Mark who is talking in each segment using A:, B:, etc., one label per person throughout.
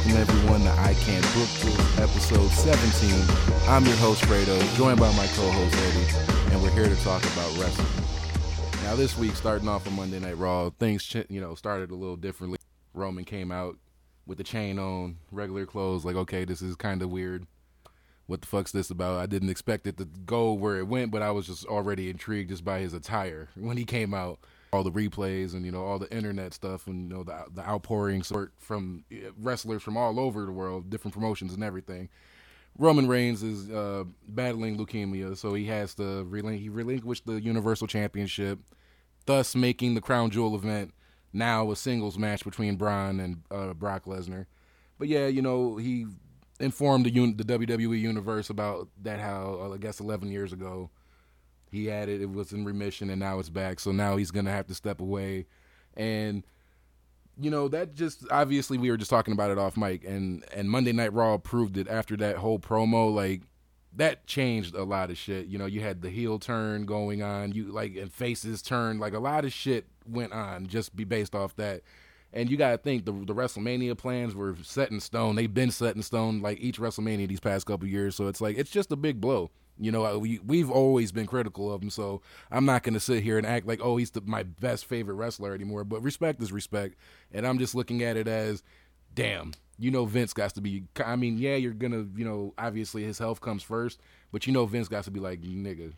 A: welcome everyone to I Can't Book This, episode 17. I'm your host, Fredo, joined by my co-host, Eddie, and we're here to talk about wrestling. Now, this week, starting off on Monday Night Raw, things, you know, started a little differently. Roman came out with the chain on, regular clothes, like, okay, this is kind of weird. What the fuck's this about? I didn't expect it to go where it went, but I was just already intrigued just by his attire when he came out all the replays and you know all the internet stuff and you know the the outpouring sort from wrestlers from all over the world, different promotions and everything. Roman Reigns is uh, battling leukemia, so he has to relin- he relinquished the Universal Championship, thus making the Crown Jewel event now a singles match between Braun and uh, Brock Lesnar. But yeah, you know he informed the, un- the WWE universe about that how uh, I guess 11 years ago he had it. It was in remission, and now it's back. So now he's gonna have to step away, and you know that just obviously we were just talking about it off mic, and and Monday Night Raw proved it after that whole promo. Like that changed a lot of shit. You know, you had the heel turn going on, you like and faces turn, like a lot of shit went on just be based off that. And you got to think the the WrestleMania plans were set in stone. They've been set in stone like each WrestleMania these past couple years. So it's like it's just a big blow. You know, we we've always been critical of him, so I'm not going to sit here and act like oh he's the, my best favorite wrestler anymore. But respect is respect, and I'm just looking at it as, damn, you know Vince got to be. I mean, yeah, you're gonna, you know, obviously his health comes first, but you know Vince got to be like, nigga,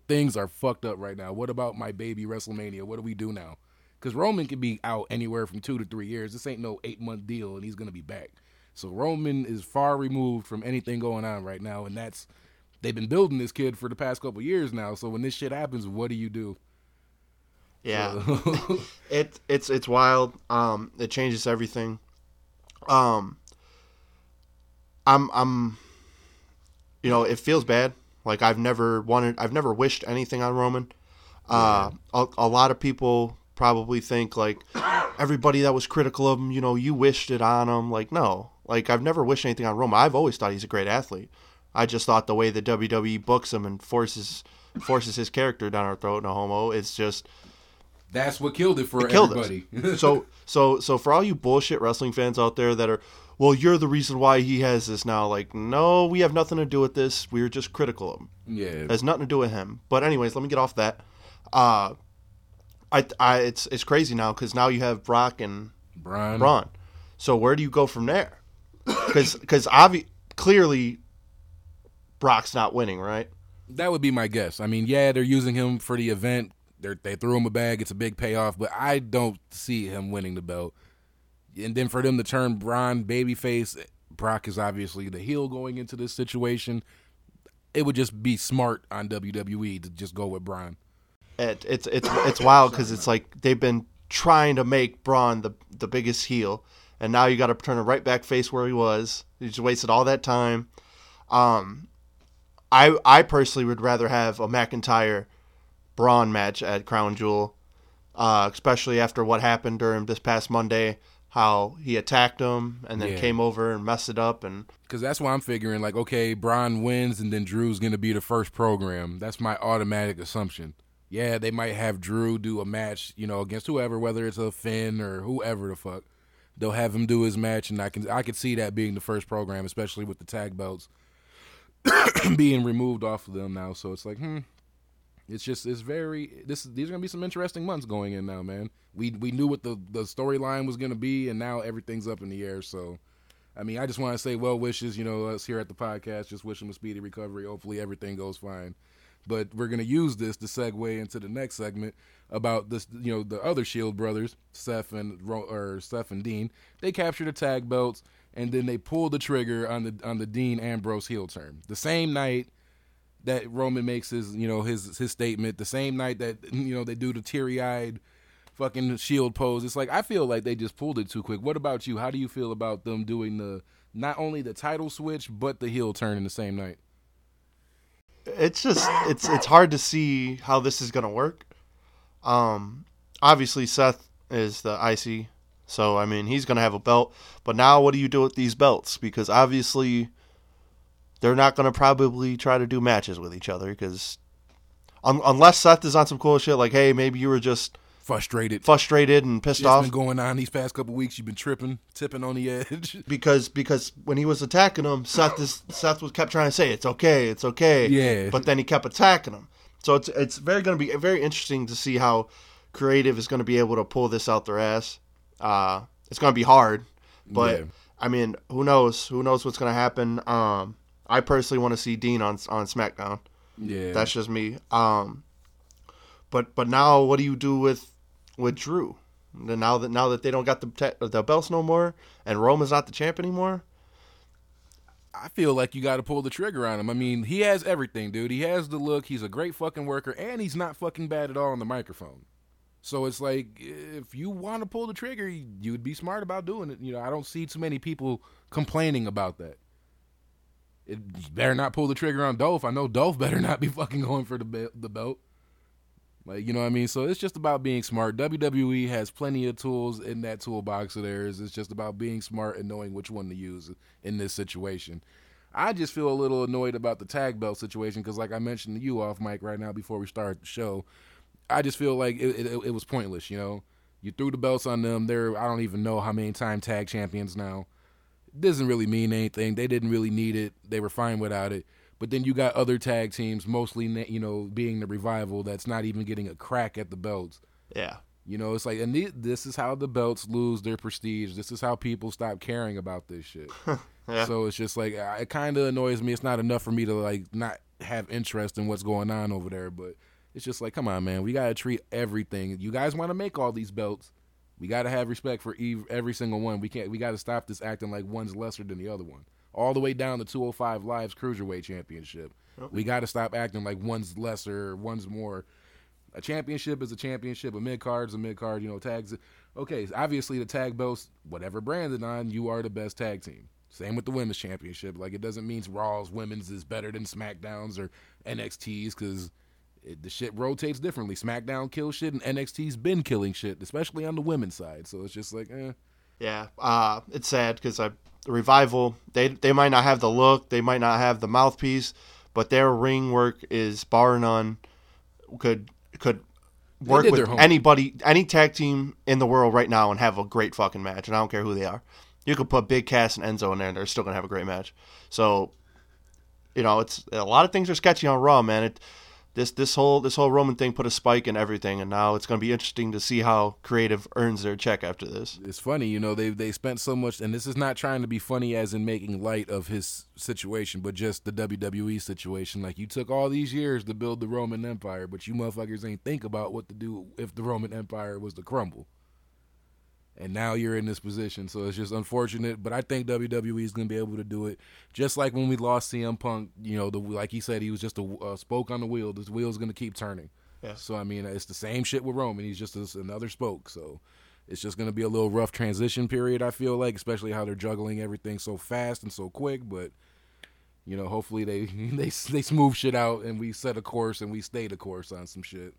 A: things are fucked up right now. What about my baby WrestleMania? What do we do now? Because Roman could be out anywhere from two to three years. This ain't no eight month deal, and he's gonna be back. So Roman is far removed from anything going on right now, and that's they've been building this kid for the past couple years now. So when this shit happens, what do you do?
B: Yeah, so. it it's it's wild. Um, it changes everything. Um, I'm I'm, you know, it feels bad. Like I've never wanted, I've never wished anything on Roman. Uh, a, a lot of people probably think like everybody that was critical of him, you know, you wished it on him. Like no, like I've never wished anything on Roman. I've always thought he's a great athlete. I just thought the way the WWE books him and forces forces his character down our throat, in a homo, it's just
A: that's what killed it for it killed everybody.
B: so so so for all you bullshit wrestling fans out there that are well, you're the reason why he has this now. Like, no, we have nothing to do with this. We were just critical of him.
A: Yeah,
B: it has nothing to do with him. But anyways, let me get off that. Uh, I, I, it's it's crazy now because now you have Brock and
A: Braun.
B: Braun. So where do you go from there? Because because obvi- clearly Brock's not winning, right?
A: That would be my guess. I mean, yeah, they're using him for the event. They're, they threw him a bag. It's a big payoff, but I don't see him winning the belt. And then for them to turn Braun babyface, Brock is obviously the heel going into this situation. It would just be smart on WWE to just go with Braun.
B: It, it's it's it's wild because it's like they've been trying to make Braun the the biggest heel, and now you got to turn him right back face where he was. You just wasted all that time. Um, I I personally would rather have a McIntyre Braun match at Crown Jewel, uh, especially after what happened during this past Monday. How he attacked him and then yeah. came over and messed it up, and
A: because that's why I'm figuring like, okay, Braun wins and then Drew's gonna be the first program. That's my automatic assumption. Yeah, they might have Drew do a match, you know, against whoever, whether it's a Finn or whoever the fuck. They'll have him do his match, and I can I could see that being the first program, especially with the tag belts being removed off of them now. So it's like, hmm, it's just it's very this these are gonna be some interesting months going in now, man. We we knew what the the storyline was gonna be, and now everything's up in the air. So, I mean, I just want to say well wishes. You know, us here at the podcast, just wish a speedy recovery. Hopefully, everything goes fine. But we're gonna use this to segue into the next segment about this. You know, the other Shield brothers, Seth and or Seth and Dean. They captured the tag belts and then they pulled the trigger on the on the Dean Ambrose heel turn. The same night that Roman makes his you know his his statement, the same night that you know they do the teary eyed fucking shield pose. It's like I feel like they just pulled it too quick. What about you? How do you feel about them doing the not only the title switch but the heel turn in the same night?
B: It's just it's it's hard to see how this is gonna work. Um, obviously Seth is the IC so I mean, he's going to have a belt. But now, what do you do with these belts? Because obviously, they're not going to probably try to do matches with each other. Because un- unless Seth is on some cool shit, like, hey, maybe you were just
A: frustrated,
B: frustrated and pissed
A: Shit's
B: off.
A: Been going on these past couple weeks. You've been tripping, tipping on the edge.
B: because because when he was attacking him, Seth is, Seth was kept trying to say it's okay, it's okay.
A: Yeah.
B: But then he kept attacking him. So it's it's very going to be very interesting to see how creative is going to be able to pull this out their ass. Uh, it's going to be hard, but
A: Yeah.
B: I mean, who knows? Who knows what's going to happen? Um, I personally want to see Dean on on SmackDown.
A: yeah,
B: That's just me. Um, but but now what do you do with with Drew? Now that now that they don't got the te- the belts no more, and Roman's not the champ anymore.
A: I feel like you got to pull the trigger on him. I mean, he has everything, dude. He has the look. He's a great fucking worker, and he's not fucking bad at all on the microphone. So it's like, if you want to pull the trigger, you would be smart about doing it. You know, I don't see too many people complaining about that. It better not pull the trigger on Dolph. I know Dolph better not be fucking going for the the belt. Like you know what I mean. So it's just about being smart. WWE has plenty of tools in that toolbox of theirs. It's just about being smart and knowing which one to use in this situation. I just feel a little annoyed about the tag belt situation because, like I mentioned to you off mic right now before we start the show, I just feel like it, it, it was pointless. You know, you threw the belts on them. They're I don't even know how many time tag champions now. doesn't really mean anything. They didn't really need it. They were fine without it. But then you got other tag teams, mostly you know being the revival, that's not even getting a crack at the belts.
B: Yeah.
A: You know, it's like, and the- this is how the belts lose their prestige. This is how people stop caring about this shit.
B: Yeah.
A: So it's just like it kind of annoys me. It's not enough for me to like not have interest in what's going on over there, but it's just like, come on, man, we gotta treat everything. You guys want to make all these belts, we gotta have respect for every single one. We can't. We gotta stop this acting like one's lesser than the other one. All the way down to 205 Live's Cruiserweight Championship. We got to stop acting like one's lesser, one's more. A championship is a championship. A mid card is a mid card. You know, tags. Okay, obviously the tag belts, whatever branded on, you are the best tag team. Same with the women's championship. Like it doesn't mean Raw's women's is better than SmackDowns or NXT's because the shit rotates differently. SmackDown kills shit, and NXT's been killing shit, especially on the women's side. So it's just like, eh.
B: Yeah, uh, it's sad because I the revival they they might not have the look, they might not have the mouthpiece, but their ring work is bar none. Could could work with anybody, any tag team in the world right now, and have a great fucking match. And I don't care who they are. You could put Big Cass and Enzo in there, and they're still gonna have a great match. So, you know, it's a lot of things are sketchy on Raw, man. It this this whole this whole Roman thing put a spike in everything, and now it's gonna be interesting to see how creative earns their check after this.
A: it's funny, you know, they they spent so much, and this is not trying to be funny as in making light of his situation, but just the WWE situation. Like you took all these years to build the Roman Empire, but you motherfuckers ain't think about what to do if the Roman Empire was to crumble. And now you're in this position, so it's just unfortunate. But I think WWE is going to be able to do it, just like when we lost CM Punk. You know, the like he said, he was just a uh, spoke on the wheel. This wheel's going to keep turning.
B: Yeah.
A: So I mean, it's the same shit with Roman. He's just a, another spoke. So it's just going to be a little rough transition period. I feel like, especially how they're juggling everything so fast and so quick. But you know, hopefully they they they smooth shit out and we set a course and we stay the course on some shit.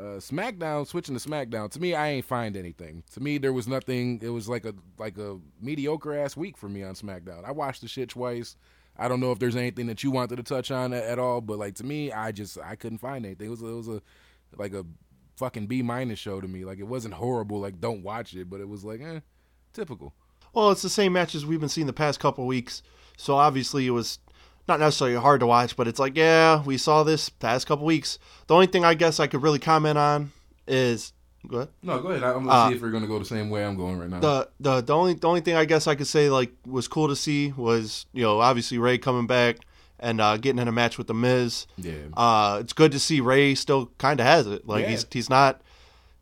A: Uh, SmackDown, switching to SmackDown. To me, I ain't find anything. To me, there was nothing. It was like a like a mediocre ass week for me on SmackDown. I watched the shit twice. I don't know if there's anything that you wanted to touch on at, at all, but like to me, I just I couldn't find anything. It was it was a like a fucking B minus show to me. Like it wasn't horrible. Like don't watch it, but it was like eh, typical.
B: Well, it's the same matches we've been seeing the past couple weeks, so obviously it was not necessarily hard to watch, but it's like, yeah, we saw this past couple weeks. The only thing I guess I could really comment on is go ahead.
A: No, go ahead. I'm gonna
B: Uh,
A: see if we're gonna go the same way I'm going right now.
B: The the the only the only thing I guess I could say like was cool to see was you know obviously Ray coming back and uh, getting in a match with the Miz.
A: yeah,
B: Uh, it's good to see Ray still kind of has it. Like
A: Yeah.
B: he's he's not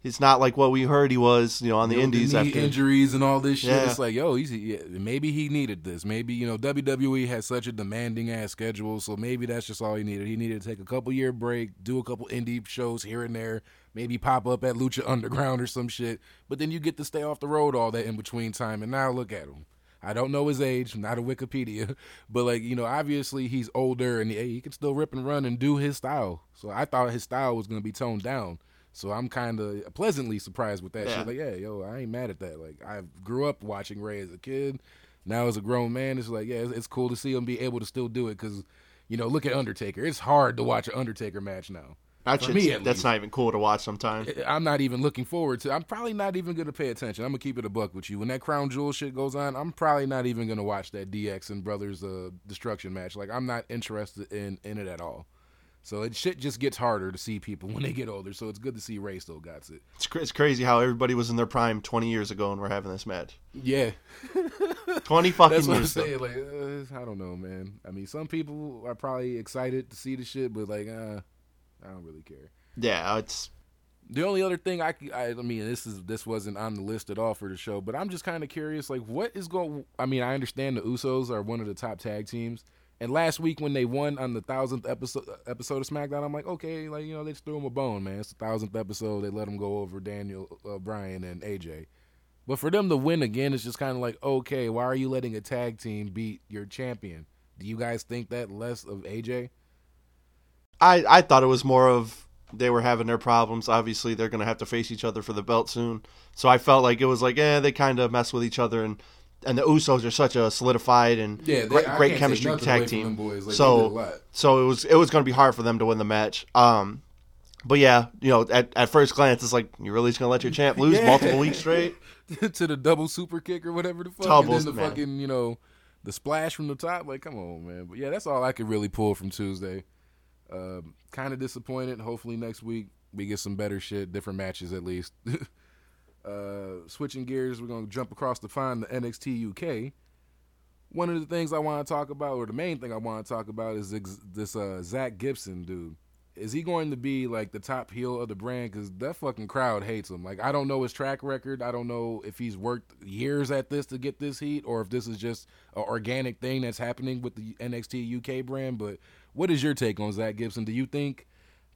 B: he's not like what we heard he was you know on the
A: You know,
B: Indies
A: knee
B: after
A: injuries and all this shit.
B: Yeah.
A: It's like, yo, he's yeah, maybe he needed this. Maybe you know WWE has such a demanding ass schedule, so maybe that's just all he needed. He needed to take a couple year break, do a couple indie shows here and there, maybe pop up at Lucha Underground or some shit. But then you get to stay off the road all that in between time. And now look at him. I don't know his age, not a Wikipedia, but like you know, obviously he's older and hey, he can still rip and run and do his style. So I thought his style was gonna be toned down. So I'm kind of pleasantly surprised with that
B: Yeah.
A: shit. Like, yeah, yo, I ain't mad at that. Like, I grew up watching Ray as a kid. Now as a grown man, it's like, yeah, it's, it's cool to see him be able to still do it. Because, you know, look at Undertaker. It's hard to watch an Undertaker match now.
B: That
A: For me, at
B: that's
A: least.
B: not even cool to watch sometimes.
A: I'm not even looking forward to. I'm probably not even gonna pay attention. I'm gonna keep it a buck with you. When that Crown Jewel shit goes on, I'm probably not even gonna watch that DX and Brothers uh, Destruction match. Like I'm not interested in in it at all. So it shit just gets harder to see people when they get older. So it's good to see Ray still got it.
B: It's, cra- it's crazy how everybody was in their prime 20 years ago and we're having this match.
A: Yeah,
B: 20 fucking
A: that's what I'm
B: years ago.
A: saying. Like uh, I don't know, man. I mean, some people are probably excited to see the shit, but like, uh, I don't really care.
B: Yeah, it's
A: The only other thing I. I mean, this is this wasn't on the list at all for the show, but I'm just kind of curious, like, what is going? I mean, I understand the Usos are one of the top tag teams, and last week when they won on the thousandth episode episode of SmackDown, I'm like, okay, like you know, they just threw them a bone, man. It's the thousandth episode, they let them go over Daniel, uh, Bryan, and AJ. But for them to win again, it's just kind of like, okay, why are you letting a tag team beat your champion? Do you guys think that less of AJ?
B: I I thought it was more of they were having their problems. Obviously, they're going to have to face each other for the belt soon. So I felt like it was like, eh, they kind of mess with each other and and the Usos are such a solidified and
A: Yeah, they-
B: great, great chemistry tag team.
A: boys. Like,
B: so
A: did a lot.
B: so it was it was going to be hard for them to win the match. Um, but yeah, you know, at, at first glance, it's like you're really just going to let your champ lose
A: Yeah.
B: multiple weeks straight.
A: to the double super kick or whatever the fuck,
B: Doubles,
A: and then the
B: man.
A: fucking you know the splash from the top. Like, come on, man. But yeah, that's all I could really pull from Tuesday. Um, kind of disappointed. Hopefully next week we get some better shit, different matches at least. uh, switching gears, we're gonna jump across to find the NXT UK. One of the things I want to talk about, or the main thing I want to talk about, is this uh, Zack Gibson dude. Is he going to be like the top heel of the brand? Because that fucking crowd hates him. Like I don't know his track record. I don't know if he's worked years at this to get this heat, or if this is just an organic thing that's happening with the NXT UK brand. But what is your take on Zack Gibson? Do you think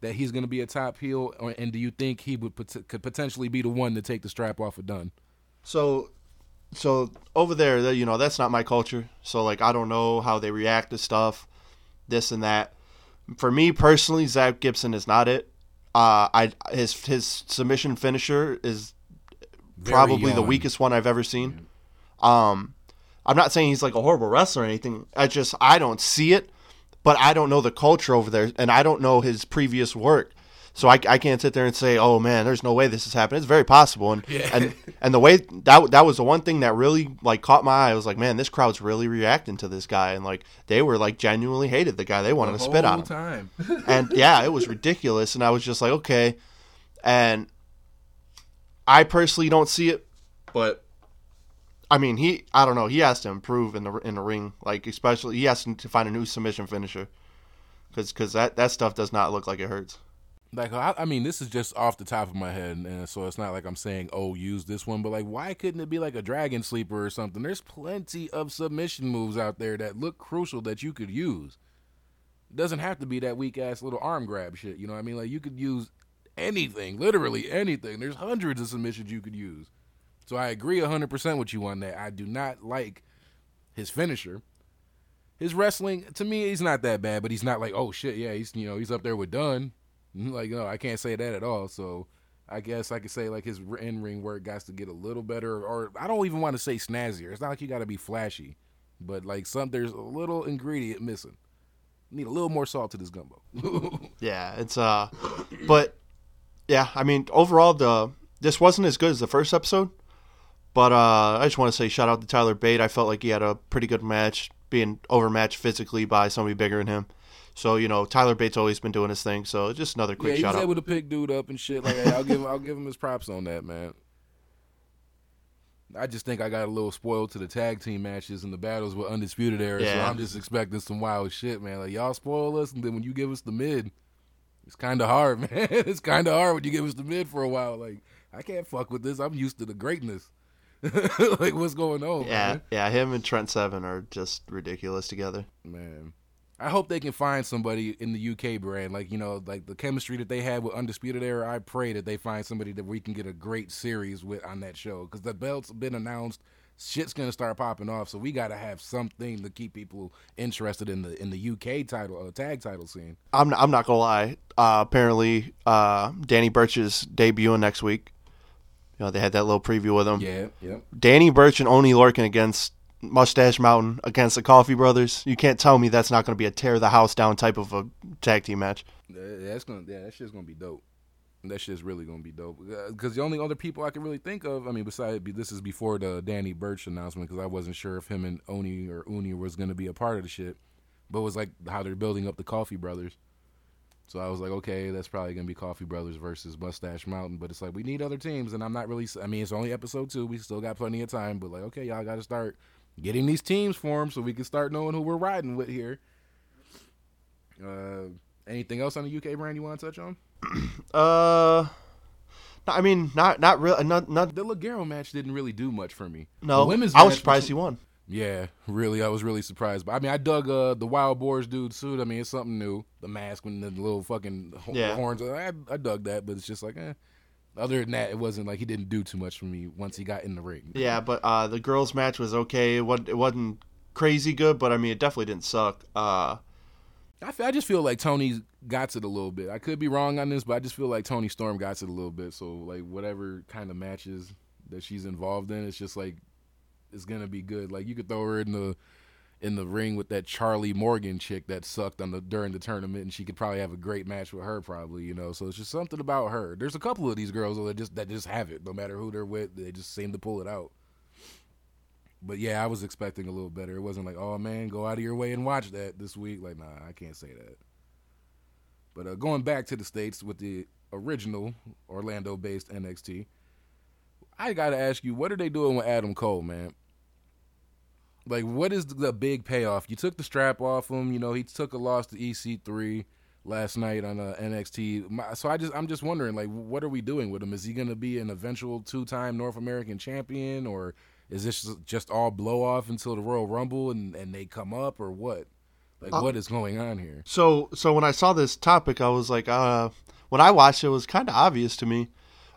A: that he's going to be a top heel, or, and do you think he would pot- could potentially be the one to take the strap off of Dunne?
B: So, so over there, you know, that's not my culture. So like, I don't know how they react to stuff, this and that. For me personally, Zack Gibson is not it. Uh, I his his submission finisher is
A: Very
B: probably the weakest one I've ever seen. Um, I'm not saying he's like a horrible wrestler or anything. I just I don't see it, but I don't know the culture over there, and I don't know his previous work. So I, I can't sit there and say, oh man, there's no way this is happening. It's very possible, and
A: Yeah.
B: and and the way that that was the one thing that really like caught my eye. I was like, man, this crowd's really reacting to this guy, and like they were like genuinely hated the guy. They wanted to spit on him
A: time.
B: and yeah, it was ridiculous. And I was just like, okay. And I personally don't see it, but I mean, he, I don't know, he has to improve in the in the ring, like especially he has to find a new submission finisher, because cause that that stuff does not look like it hurts.
A: Like I, I mean, this is just off the top of my head, and so it's not like I'm saying, "Oh, use this one," but like, why couldn't it be like a dragon sleeper or something? There's plenty of submission moves out there that look crucial that you could use. It doesn't have to be that weak ass little arm grab shit. You know what I mean? Like you could use anything, literally anything. There's hundreds of submissions you could use. So I agree 100% with you on that. I do not like his finisher. His wrestling to me he's not that bad, but he's not like, "Oh shit, yeah, he's you know, he's up there with Dunne." Like, no, I can't say that at all. So I guess I could say like his in ring work got to get a little better, or I don't even want to say snazzier. It's not like you got to be flashy, but like some there's a little ingredient missing. Need a little more salt to this gumbo.
B: Yeah, it's uh, but yeah, I mean, overall, the this wasn't as good as the first episode, but uh, I just want to say shout out to Tyler Bate. I felt like he had a pretty good match, being overmatched physically by somebody bigger than him. So you know, Tyler Bate's always been doing his thing. So just another
A: yeah,
B: quick
A: he
B: shout
A: was
B: out.
A: able to pick dude up and shit. Like, hey, I'll give him, I'll give him his props on that, man. I just think I got a little spoiled to the tag team matches and the battles with Undisputed Era, so I'm just expecting some wild shit, man. Like y'all spoil us, and then when you give us the mid, it's kind of hard, man. it's kind of hard when you give us the mid for a while. Like I can't fuck with this. I'm used to the greatness. like what's going on,
B: yeah,
A: man?
B: yeah, him and Trent Seven are just ridiculous together.
A: Man. I hope they can find somebody in the UK brand, like you know, like the chemistry that they had with Undisputed Era. I pray that they find somebody that we can get a great series with on that show because the belt's been announced. Shit's gonna start popping off, so we gotta have something to keep people interested in the in the UK title uh, tag title scene.
B: I'm not, I'm not gonna lie. Uh, apparently, uh, Danny Burch is debuting next week. You know, they had that little preview with him.
A: Yeah, yeah.
B: Danny Burch and Oni Lorcan against Mustache Mountain against the Coffey Brothers. You can't tell me that's not going to be a tear the house down type of a tag team match.
A: That's gonna yeah, that shit's gonna be dope. That shit's really gonna be dope. Uh, because the only other people I can really think of, I mean, besides this is before the Danny Burch announcement, because I wasn't sure if him and Oni or Uni was gonna be a part of the shit. But it was like how they're building up the Coffey Brothers. So I was like, okay, that's probably gonna be Coffey Brothers versus Mustache Mountain. But it's like we need other teams, and I'm not really. I mean, it's only episode two. We still got plenty of time. But like, okay, y'all got to start getting these teams formed so we can start knowing who we're riding with here. Uh, anything else on the UK brand you want to touch on?
B: Uh, I mean, not not real. Not not
A: the Ligero match didn't really do much for me.
B: No, the women's I was surprised he won.
A: Yeah, really, I was really surprised. But I mean, I dug uh, the Wild Boars dude suit. I mean, it's something new. The mask and the little fucking yeah. horns. I, I dug that, but it's just like, eh. Other than that, it wasn't like he didn't do too much for me once he got in the ring.
B: Yeah, but uh, the girls' match was okay. It wasn't, it wasn't crazy good, but I mean, it definitely didn't suck. Uh,
A: I, I just feel like Toni got it a little bit. I could be wrong on this, but I just feel like Toni Storm got it a little bit. So like whatever kind of matches that she's involved in, it's just like it's gonna be good. Like you could throw her in the in the ring with that Charlie Morgan chick that sucked on the during the tournament, and she could probably have a great match with her, probably. You know, so it's just something about her. There's a couple of these girls that just that just have it, no matter who they're with, they just seem to pull it out. But yeah, I was expecting a little better. It wasn't like, oh man, go out of your way and watch that this week. Like, nah, I can't say that. But uh, going back to the states with the original Orlando-based NXT, I gotta ask you, what are they doing with Adam Cole, man? Like, what is the big payoff? You took the strap off him. You know, he took a loss to EC3 last night on uh, NXT. So I just, I'm just wondering, like, what are we doing with him? Is he gonna be an eventual two-time North American champion, or is this just all blow off until the Royal Rumble and, and they come up, or what? Like, uh, what is going on here?
B: So, so when I saw this topic, I was like, uh, when I watched it, it was kind of obvious to me.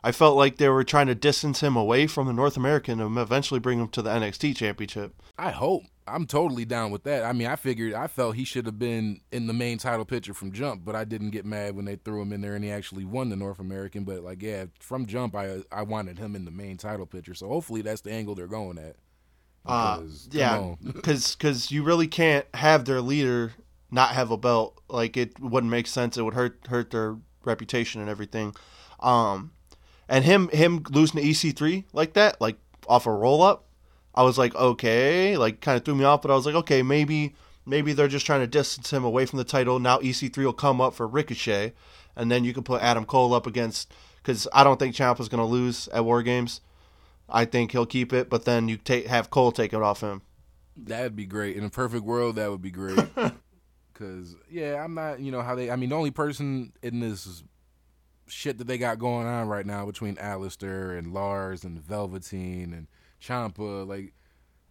B: I felt like they were trying to distance him away from the North American and eventually bring him to the NXT Championship.
A: I hope. I'm totally down with that. I mean, I figured I felt he should have been in the main title picture from jump, but I didn't get mad when they threw him in there and he actually won the North American. But like, yeah, from jump, I I wanted him in the main title picture. So hopefully that's the angle they're going at.
B: Uh, because, uh, yeah, because because you really can't have their leader not have a belt. Like it wouldn't make sense. It would hurt hurt their reputation and everything. Um, and him him losing to EC3 like that, like off a roll up, I was like, okay, like kind of threw me off, but I was like, okay, maybe maybe they're just trying to distance him away from the title. Now EC3 will come up for Ricochet, and then you can put Adam Cole up against because I don't think Ciampa is going to lose at War Games. I think he'll keep it, but then you take have Cole take it off him.
A: That'd be great. In a perfect world, that would be great. Cause yeah, I'm not. You know how they. I mean, the only person in this shit that they got going on right now between Aleister and Lars and Velveteen and Ciampa, like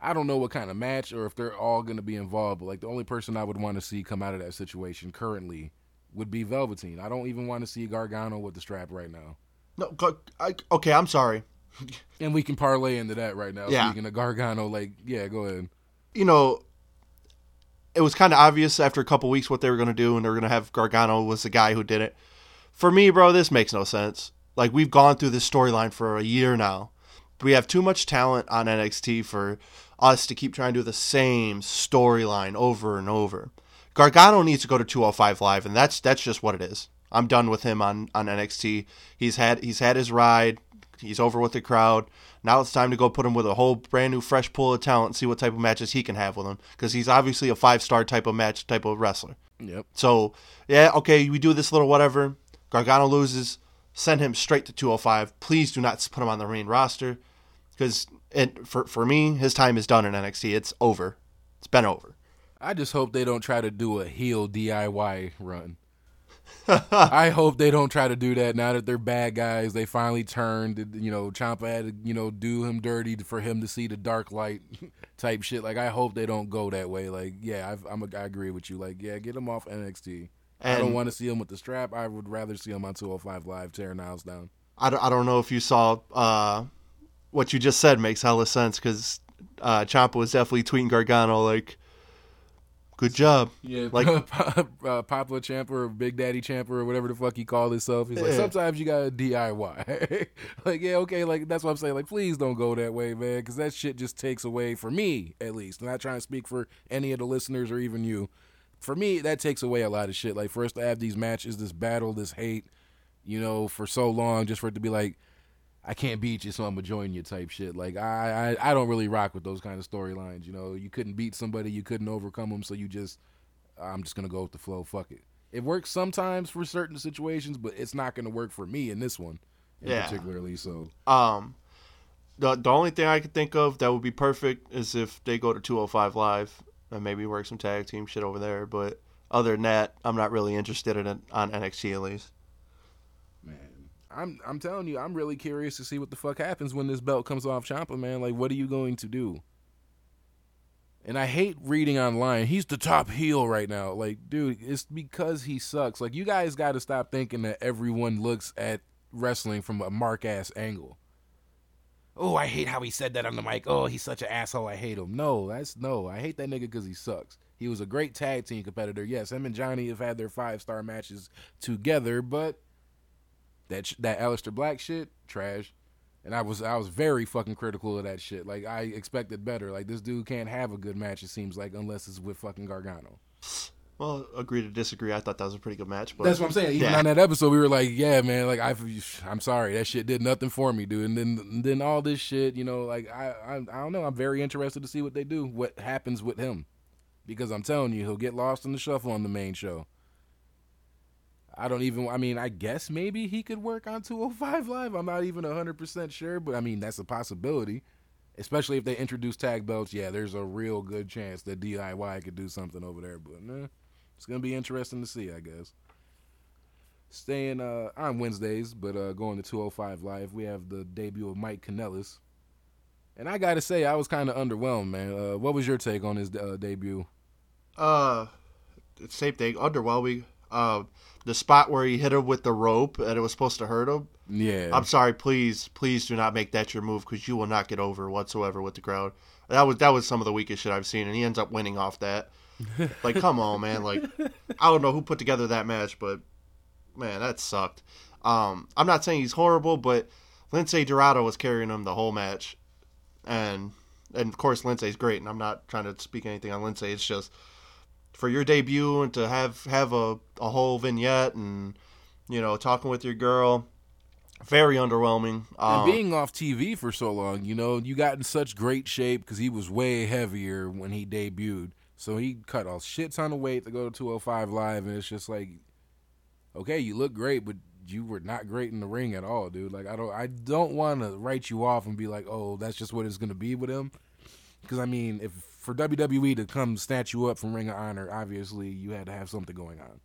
A: I don't know what kind of match or if they're all going to be involved, but like the only person I would want to see come out of that situation currently would be Velveteen. I don't even want to see Gargano with the strap right now.
B: No, I, okay, I'm sorry.
A: and we can parlay into that right now. Yeah. Speaking of Gargano, like, yeah, go ahead.
B: You know, it was kind of obvious after a couple weeks what they were going to do, and they were going to have Gargano was the guy who did it. For me, bro, this makes no sense. Like, we've gone through this storyline for a year now we have too much talent on NXT for us to keep trying to do the same storyline over and over. Gargano needs to go to 205 Live, and that's that's just what it is. I'm done with him on, on NXT. He's had he's had his ride. He's over with the crowd. Now it's time to go put him with a whole brand new, fresh pool of talent and see what type of matches he can have with him. Because he's obviously a five star type of match type of wrestler.
A: Yep.
B: So yeah, okay, we do this little whatever. Gargano loses. Send him straight to 205. Please do not put him on the main roster because it for for me, his time is done in NXT. It's over. It's been over.
A: I just hope they don't try to do a heel DIY run. I hope they don't try to do that now that they're bad guys. They finally turned. You know, Ciampa had to you know do him dirty for him to see the dark light type shit. Like I hope they don't go that way. Like yeah, I've, I'm a, I agree with you. Like yeah, get him off NXT. And I don't want to see him with the strap. I would rather see him on 205 Live tearing the house down.
B: I don't, I don't know if you saw uh, what you just said makes hella sense because uh, Ciampa was definitely tweeting Gargano like, "Good job."
A: Yeah,
B: like
A: uh, Papa Ciampa or Big Daddy Ciampa or whatever the fuck he called himself. He's like, sometimes you gotta DIY. like, yeah, okay, like that's what I'm saying. Like, please don't go that way, man, because that shit just takes away for me at least. I'm not trying to speak for any of the listeners or even you for me, that takes away a lot of shit. Like for us to have these matches, this battle, this hate, you know, for so long, just for it to be like, I can't beat you, so I'm gonna join you type shit. Like I, I, I don't really rock with those kind of storylines. You know, you couldn't beat somebody, you couldn't overcome them, so you just, I'm just gonna go with the flow. Fuck it. It works sometimes for certain situations, but it's not gonna work for me in this one, in
B: Yeah.
A: particularly. So
B: Um, the the only thing I could think of that would be perfect is if they go to 205 Live and maybe work some tag team shit over there. But other than that, I'm not really interested in on NXT at least.
A: Man, I'm I'm telling you, I'm really curious to see what the fuck happens when this belt comes off Ciampa, man. Like, what are you going to do? And I hate reading online. He's the top heel right now. Like, dude, it's because he sucks. Like, you guys got to stop thinking that everyone looks at wrestling from a mark ass angle. Oh, I hate how he said that on the mic. Oh, he's such an asshole. I hate him. No, that's no. I hate that nigga because he sucks. He was a great tag team competitor. Yes, him and Johnny have had their five star matches together, but that that Aleister Black shit, trash. And I was I was very fucking critical of that shit. Like I expected better. Like this dude can't have a good match. It seems like unless it's with fucking Gargano.
B: Well, agree to disagree. I thought that was a pretty good match. But
A: That's what I'm saying. Even
B: yeah.
A: on that episode, we were like, "Yeah, man. Like I, I'm sorry. That shit did nothing for me, dude." And then and then all this shit, you know, like I, I I don't know. I'm very interested to see what they do. What happens with him? Because I'm telling you, he'll get lost in the shuffle on the main show. I don't even. I mean, I guess maybe he could work on 205 Live. I'm not even 100 percent sure, but I mean that's a possibility. Especially if they introduce tag belts, yeah, there's a real good chance that DIY could do something over there. But nah, it's gonna be interesting to see, I guess. Staying uh, on Wednesdays, but uh, going to 205 Live, we have the debut of Mike Kanellis. And I gotta say, I was kind of underwhelmed, man. Uh, what was your take on his uh, debut?
B: Uh, same thing. Underwhelming. Uh, the spot where he hit him with the rope and it was supposed to hurt him.
A: Yeah,
B: I'm sorry. Please, please do not make that your move because you will not get over whatsoever with the crowd. That was that was some of the weakest shit I've seen, and he ends up winning off that. Like, come on, man. Like, I don't know who put together that match, but man, that sucked. Um, I'm not saying he's horrible, but Lince Dorado was carrying him the whole match, and and of course Lince's great, and I'm not trying to speak anything on Lindsay. It's just for your debut and to have have a, a whole vignette and you know talking with your girl, very underwhelming. Um,
A: and being off TV for so long, you know, you got in such great shape because he was way heavier when he debuted. So he cut a shit ton of weight to go to 205 Live, and it's just like, okay, you look great, but you were not great in the ring at all, dude. Like I don't, I don't want to write you off and be like, oh, that's just what it's gonna be with him. Because I mean, if for WWE to come snatch you up from Ring of Honor, obviously you had to have something going on.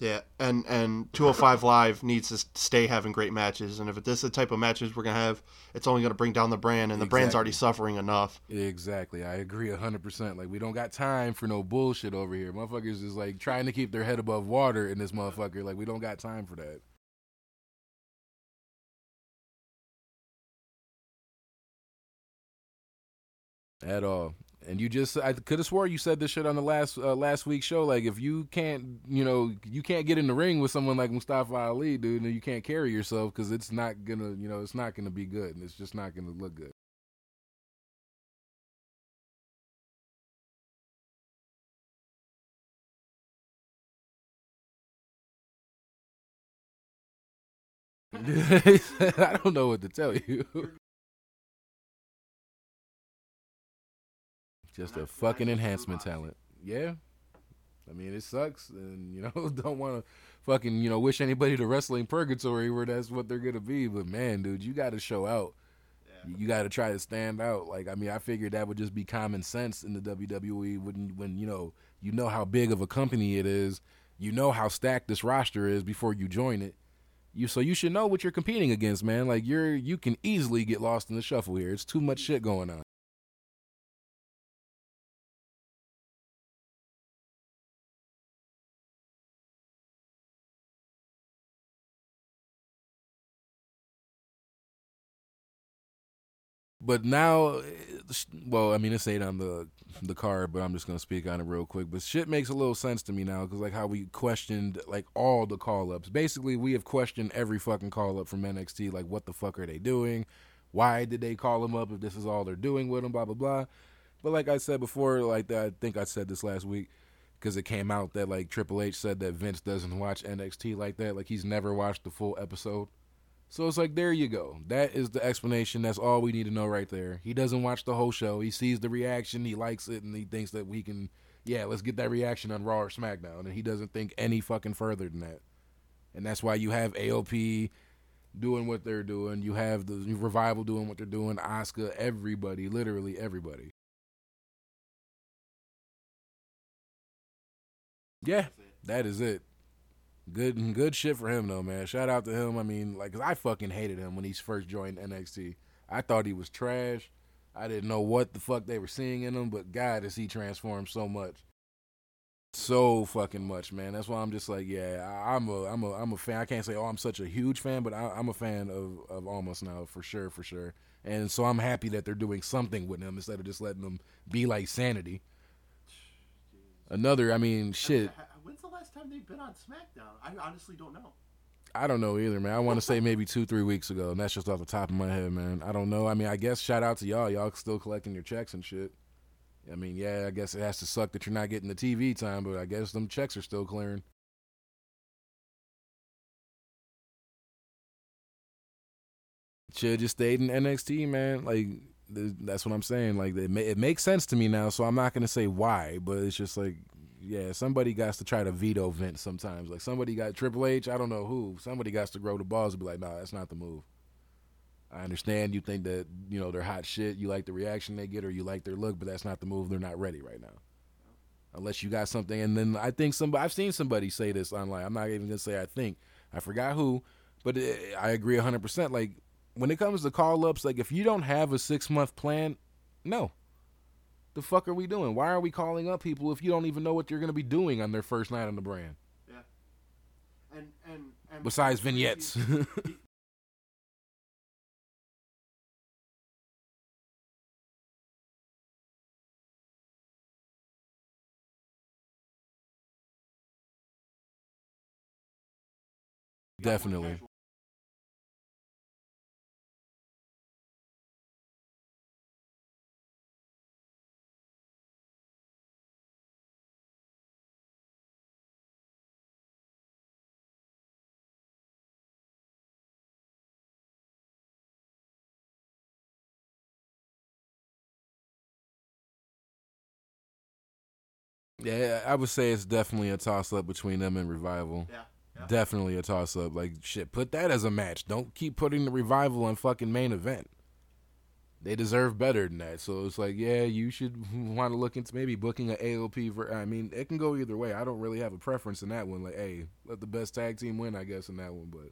B: Yeah, and and 205 Live needs to stay having great matches, and if this is the type of matches we're gonna have, it's only gonna bring down the brand, and the brand's already suffering enough.
A: Exactly. I agree 100%. Like, we don't got time for no bullshit over here. Motherfuckers is like trying to keep their head above water in this motherfucker. Like, we don't got time for that. At all. And you just, I could have swore you said this shit on the last uh, last week's show. Like, if you can't, you know, you can't get in the ring with someone like Mustafa Ali, dude, and you can't carry yourself because it's not gonna, you know, it's not gonna be good, and it's just not gonna look good. I don't know what to tell you. Just a fucking enhancement talent. Yeah. I mean, it sucks, and you know, don't want to fucking you know wish anybody to wrestling purgatory where that's what they're gonna be. But man, dude, you got to show out. You got to try to stand out. Like, I mean, I figured that would just be common sense in the WWE when when you know you know how big of a company it is, you know how stacked this roster is before you join it. You so you should know what you're competing against, man. Like you're you can easily get lost in the shuffle here. It's too much shit going on. But now, well, I mean, it's ain't on the the card, but I'm just gonna speak on it real quick. But shit makes a little sense to me now because like how we questioned like all the call ups. Basically, we have questioned every fucking call up from NXT. Like, what the fuck are they doing? Why did they call them up if this is all they're doing with them? Blah blah blah. But like I said before, like I think I said this last week. because it came out that like Triple H said that Vince doesn't watch NXT like that. Like he's never watched the full episode. So it's like there you go. That is the explanation. That's all we need to know right there. He doesn't watch the whole show. He sees the reaction, he likes it, and he thinks that we can yeah, let's get that reaction on Raw or SmackDown. And he doesn't think any fucking further than that. And that's why you have AOP doing what they're doing. You have the revival doing what they're doing. Asuka, everybody, literally everybody. Yeah, that is it. Good, good shit for him though, man. Shout out to him. I mean, like, cause I fucking hated him when he first joined NXT. I thought he was trash. I didn't know what the fuck they were seeing in him, but God, has he transformed so much, so fucking much, man. That's why I'm just like, yeah, I, am a, I'm a, I'm a fan. I can't say, oh, I'm such a huge fan, but I, am a fan of of Omos now for sure, for sure. And so I'm happy that they're doing something with him instead of just letting him be like Sanity. Another, I mean, shit.
B: When's the last time they've been on SmackDown? I honestly don't know.
A: I don't know either, man. I want to say maybe two, three weeks ago, and that's just off the top of my head, man. I don't know. I mean, I guess shout out to y'all. Y'all still collecting your checks and shit. I mean, yeah, I guess it has to suck that you're not getting the TV time, but I guess them checks are still clearing. Should just stayed in NXT, man. Like that's what I'm saying. Like it, makes sense to me now, so I'm not gonna say why, but it's just like yeah, somebody got to try to veto Vince sometimes. Like somebody got Triple H, I don't know who. Somebody got to grow the balls and be like, nah, that's not the move. I understand you think that you know they're hot shit. You like the reaction they get, or you like their look, but that's not the move. They're not ready right now, unless you got something. And then I think somebody I've seen somebody say this online. I'm not even gonna say I think. I forgot who, but it, I agree 100. percent Like when it comes to call ups, like if you don't have a six month plan, no, the fuck are we doing? Why are we calling up people if you don't even know what you're going to be doing on their first night on the brand?
B: Yeah. And and, and
A: besides vignettes. Definitely. Yeah, I would say it's definitely a toss up between them and Revival.
B: Yeah. yeah.
A: Definitely a toss up. Like shit, put that as a match. Don't keep putting the Revival on fucking main event. They deserve better than that. So it's like, yeah, you should want to look into maybe booking an AOP. For, I mean, it can go either way. I don't really have a preference in that one. Like, hey, let the best tag team win, I guess, in that one. But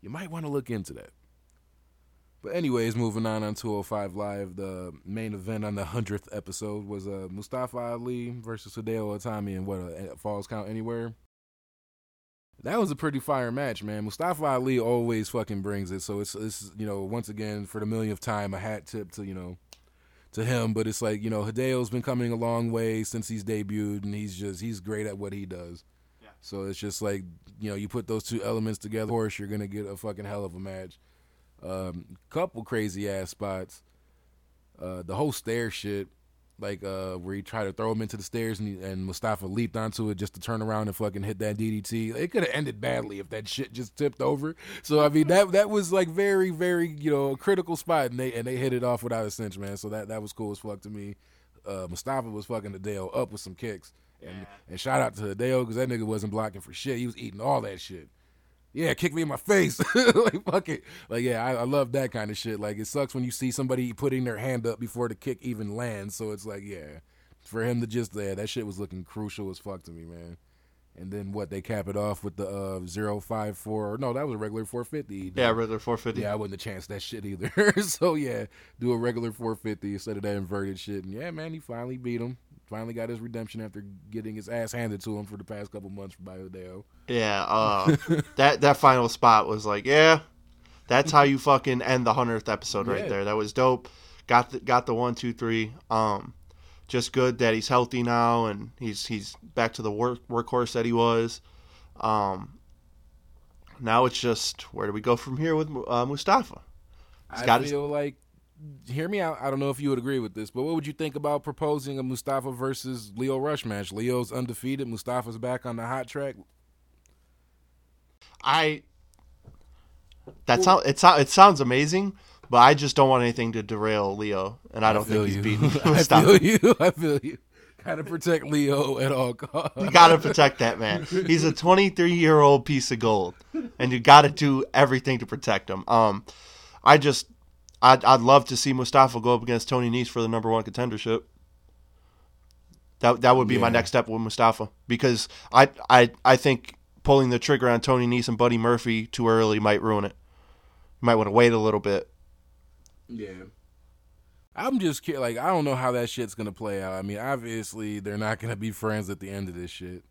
A: you might want to look into that. But anyways, moving on on 205 Live, the main event on the hundredth episode was uh, Mustafa Ali versus Hideo Itami and what a Falls Count Anywhere. That was a pretty fire match, man. Mustafa Ali always fucking brings it, so it's it's you know once again for the millionth time a hat tip to you know to him. But it's like you know Hideo's been coming a long way since he's debuted, and he's just he's great at what he does.
B: Yeah.
A: So it's just like you know you put those two elements together, of course you're gonna get a fucking hell of a match. Um, couple crazy ass spots. Uh, the whole stair shit, like uh, where he tried to throw him into the stairs and, he, and Mustafa leaped onto it just to turn around and fucking hit that DDT. It could have ended badly if that shit just tipped over. So I mean that that was like very very you know a critical spot and they and they hit it off without a cinch, man. So that that was cool as fuck to me. Uh, Mustafa was fucking Hideo up with some kicks. And,
B: yeah.
A: and shout out to Hideo because that nigga wasn't blocking for shit. He was eating all that shit yeah, kick me in my face. like fuck it. Like yeah, I, I, love that kind of shit. Like it sucks when you see somebody putting their hand up before the kick even lands. So it's like yeah, for him to just yeah, that shit was looking crucial as fuck to me, man. And then what they cap it off with the uh 054 no that was a regular 450
B: yeah regular 450
A: yeah I wouldn't have chanced that shit either so yeah do a regular 450 instead of that inverted shit and yeah man he finally beat him Finally got his redemption after getting his ass handed to him for the past couple months by Odell.
B: Yeah, uh, that that final spot was like, yeah, that's how you fucking end the hundredth episode right yeah. there. That was dope. Got the got the one two three. Um, just good that he's healthy now and he's he's back to the work workhorse that he was. Um, now it's just where do we go from here with uh, Mustafa?
A: He's I feel his... like hear me out. I don't know if you would agree with this, but what would you think about proposing a Mustafa versus Lio Rush match? Lio's undefeated. Mustafa's back on the hot track.
B: I that sound it sound it sounds amazing, but I just don't want anything to derail Lio, and I don't think he's
A: you.
B: beating
A: I feel you. I feel you. Gotta protect Lio at all costs.
B: You gotta protect that man. He's a 23 year old piece of gold, and you gotta do everything to protect him. Um, I just, I'd, I'd love to see Mustafa go up against Tony Nese for the number one contendership. That that would be my next step with Mustafa because I I I think pulling the trigger on Tony Nese and Buddy Murphy too early might ruin it. You might want to wait a little bit.
A: Yeah. I'm just ki- like I don't know how that shit's gonna play out. I mean, obviously they're not gonna be friends at the end of this shit.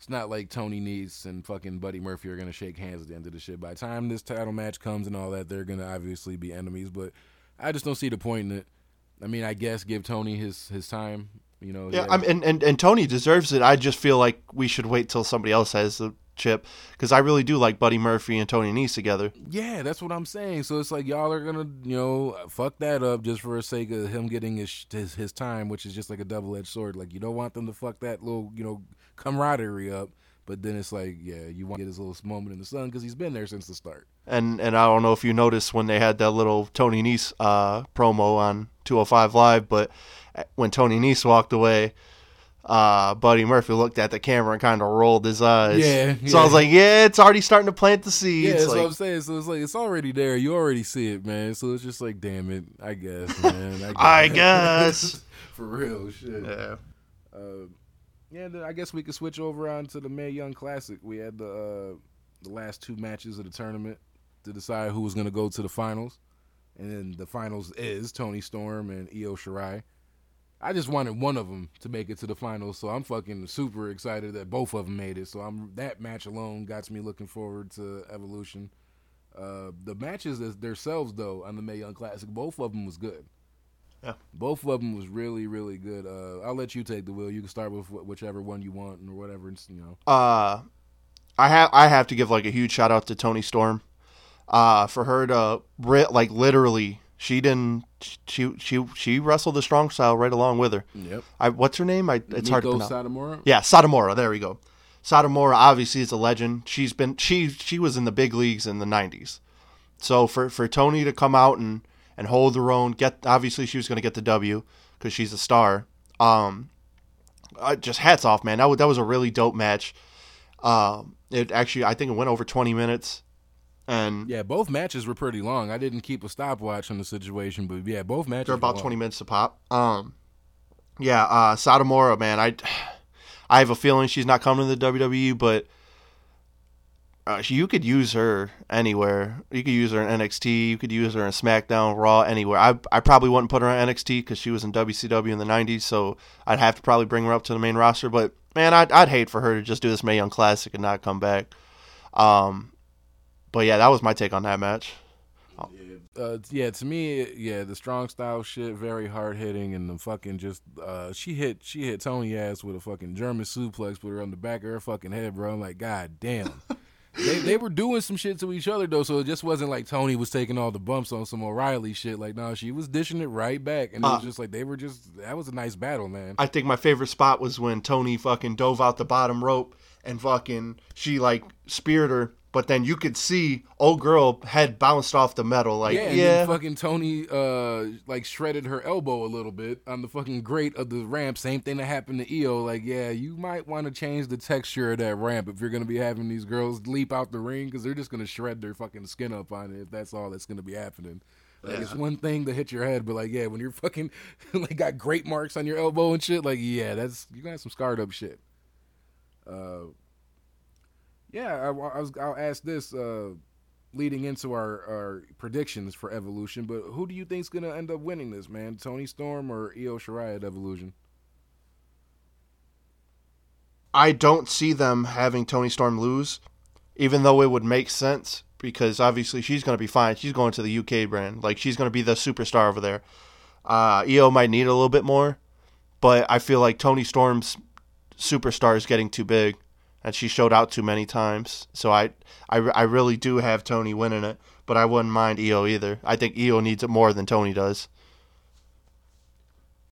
A: It's not like Tony Nese and fucking Buddy Murphy are gonna shake hands at the end of the shit. By the time this title match comes and all that, they're gonna obviously be enemies. But I just don't see the point in it. I mean, I guess give Tony his his time. You know.
B: Yeah, I'm, and, and and Tony deserves it. I just feel like we should wait till somebody else has the chip because I really do like Buddy Murphy and Tony Nese together.
A: Yeah, that's what I'm saying. So it's like y'all are gonna, you know, fuck that up just for the sake of him getting his his, his time, which is just like a double edged sword. Like you don't want them to fuck that little, you know, camaraderie up, but then it's like, yeah, you want to get his little moment in the sun because he's been there since the start.
B: And and I don't know if you noticed when they had that little Tony Nese uh, promo on 205 Live, but when Tony Nese walked away. Uh, Buddy Murphy looked at the camera and kind of rolled his eyes.
A: Yeah,
B: So I was like, "Yeah, it's already starting to plant the seeds."
A: Yeah, that's
B: like,
A: what I'm saying. So it's like it's already there. You already see it, man. So it's just like, damn it. I guess, man.
B: I guess.
A: for real, shit.
B: yeah.
A: Uh, yeah, I guess we could switch over on to the May Young Classic. We had the uh, the last two matches of the tournament to decide who was going to go to the finals, and then the finals is Toni Storm and Io Shirai. I just wanted one of them to make it to the finals, so I'm fucking super excited that both of them made it. So I'm that match alone got me looking forward to Evolution. Uh, the matches themselves though on the May Young Classic, both of them was good.
B: Yeah.
A: Both of them was really, really good. Uh, I'll let you take the wheel. You can start with wh- whichever one you want or whatever. It's, you know.
B: uh, I have I have to give like a huge shout out to Toni Storm, uh, for her to ri- like literally she didn't she she she wrestled the strong style right along with her.
A: Yep.
B: I what's her name? I it's hard to
A: Meiko
B: pronounce.
A: Satomura.
B: Yeah, Satomura. There we go. Satomura obviously is a legend. She's been she she was in the big leagues in the '90s. So for for Toni to come out and and hold her own, get obviously she was going to get the W because she's a star. Um, just hats off, man. That was that was a really dope match. Um, it actually I think it went over 20 minutes, and
A: Yeah, both matches were pretty long. I didn't keep a stopwatch on the situation, but yeah, both matches.
B: they're about
A: long.
B: 20 minutes to pop. Um, yeah, uh, Satomura, man, I I have a feeling she's not coming to the WWE, but uh, you could use her anywhere. You could use her in NXT. You could use her in SmackDown, Raw, anywhere. I I probably wouldn't put her in NXT because she was in WCW in the '90s, so I'd have to probably bring her up to the main roster. But man, I'd I'd hate for her to just do this May Young Classic and not come back. Um, but yeah, that was my take on that match.
A: Uh, yeah, to me, yeah, the strong style shit, very hard hitting, and the fucking just, uh, she hit, she hit Toni ass with a fucking German suplex, put her on the back of her fucking head, bro. I'm like, god damn. they they were doing some shit to each other though, so it just wasn't like Toni was taking all the bumps on some O'Reilly shit. Like, no, she was dishing it right back, and it was
B: Uh,
A: just like they were just. That was a nice battle, man.
B: I think my favorite spot was when Toni fucking dove out the bottom rope and fucking she like speared her, but then you could see old girl head bounced off the metal. Like
A: yeah,
B: yeah,
A: and then fucking Toni uh like shredded her elbow a little bit on the fucking grate of the ramp. Same thing that happened to Io. Like, yeah, you might want to change the texture of that ramp if you're gonna be having these girls leap out the ring because they're just gonna shred their fucking skin up on it if that's all that's gonna be happening. Like it's one thing to hit your head, but like yeah, when you're fucking like got great marks on your elbow and shit, like yeah, that's you got some scarred up shit. Uh, yeah, I, I was. I'll ask this uh, leading into our, our predictions for Evolution. But who do you think's gonna end up winning this, man? Toni Storm or Io Shirai at Evolution?
B: I don't see them having Toni Storm lose, even though it would make sense because obviously she's going to be fine. She's going to the UK brand, like she's going to be the superstar over there. Uh, Io might need a little bit more, but I feel like Toni Storm's superstar is getting too big, and she showed out too many times. So I, I, I really do have Toni winning it, but I wouldn't mind Io either. I think Io needs it more than Toni does.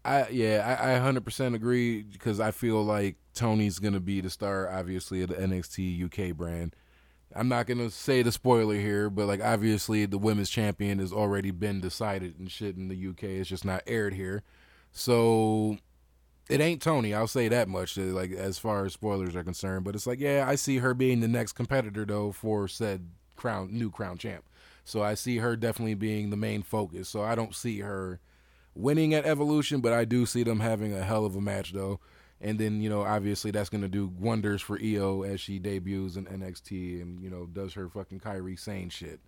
A: I yeah, I, I 100% agree because I feel like Toni's gonna be the star, obviously, of the NXT UK brand. I'm not gonna say the spoiler here, but like obviously the women's champion has already been decided and shit in the UK. It's just not aired here, so it ain't Toni. I'll say that much. Uh, like as far as spoilers are concerned, but it's like yeah, I see her being the next competitor though for said crown new crown champ. So I see her definitely being the main focus. So I don't see her winning at Evolution, but I do see them having a hell of a match though. And then you know obviously that's gonna do wonders for Io as she debuts in NXT and you know does her fucking Kairi Sane shit.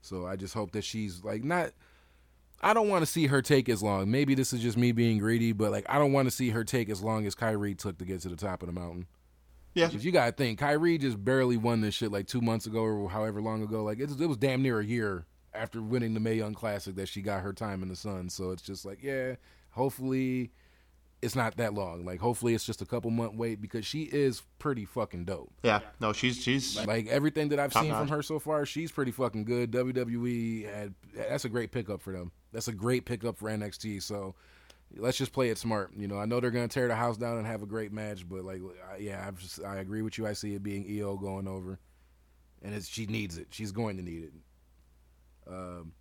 A: So I just hope that she's like not I don't want to see her take as long. Maybe this is just me being greedy, but like I don't want to see her take as long as Kairi took to get to the top of the mountain.
B: Yeah,
A: because you gotta think Kairi just barely won this shit like two months ago or however long ago. Like it was, it was damn near a year after winning the May Young Classic that she got her time in the sun. So it's just like yeah, hopefully it's not that long. Like hopefully it's just a couple month wait because she is pretty fucking dope.
B: Yeah, no, she's she's
A: like everything that I've seen notch. from her so far. She's pretty fucking good. WWE had that's a great pickup for them. That's a great pickup for NXT. So let's just play it smart. You know, I know they're gonna tear the house down and have a great match, but like, yeah, I just I agree with you. I see it being Io going over, and it's she needs it. She's going to need it. Um,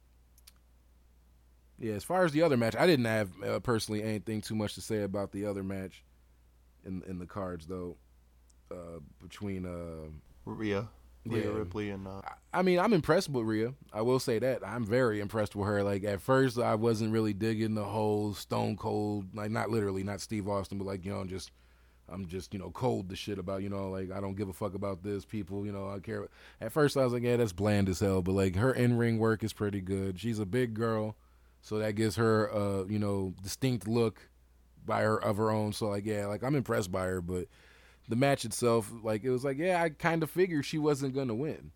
A: yeah, as far as the other match, I didn't have uh, personally anything too much to say about the other match in in the cards though. Uh, between uh,
B: Rhea, Rhea yeah. Ripley, and uh...
A: I, I mean, I'm impressed with Rhea. I will say that I'm very impressed with her. Like at first, I wasn't really digging the whole Stone Cold, like not literally, not Steve Austin, but like you know, just I'm just you know cold the shit about you know like I don't give a fuck about this people you know I care. At first, I was like, yeah, that's bland as hell. But like her in ring work is pretty good. She's a big girl so that gives her a you know distinct look by her of her own. So like yeah, like I'm impressed by her, but the match itself, like it was like yeah, I kind of figured she wasn't gonna win.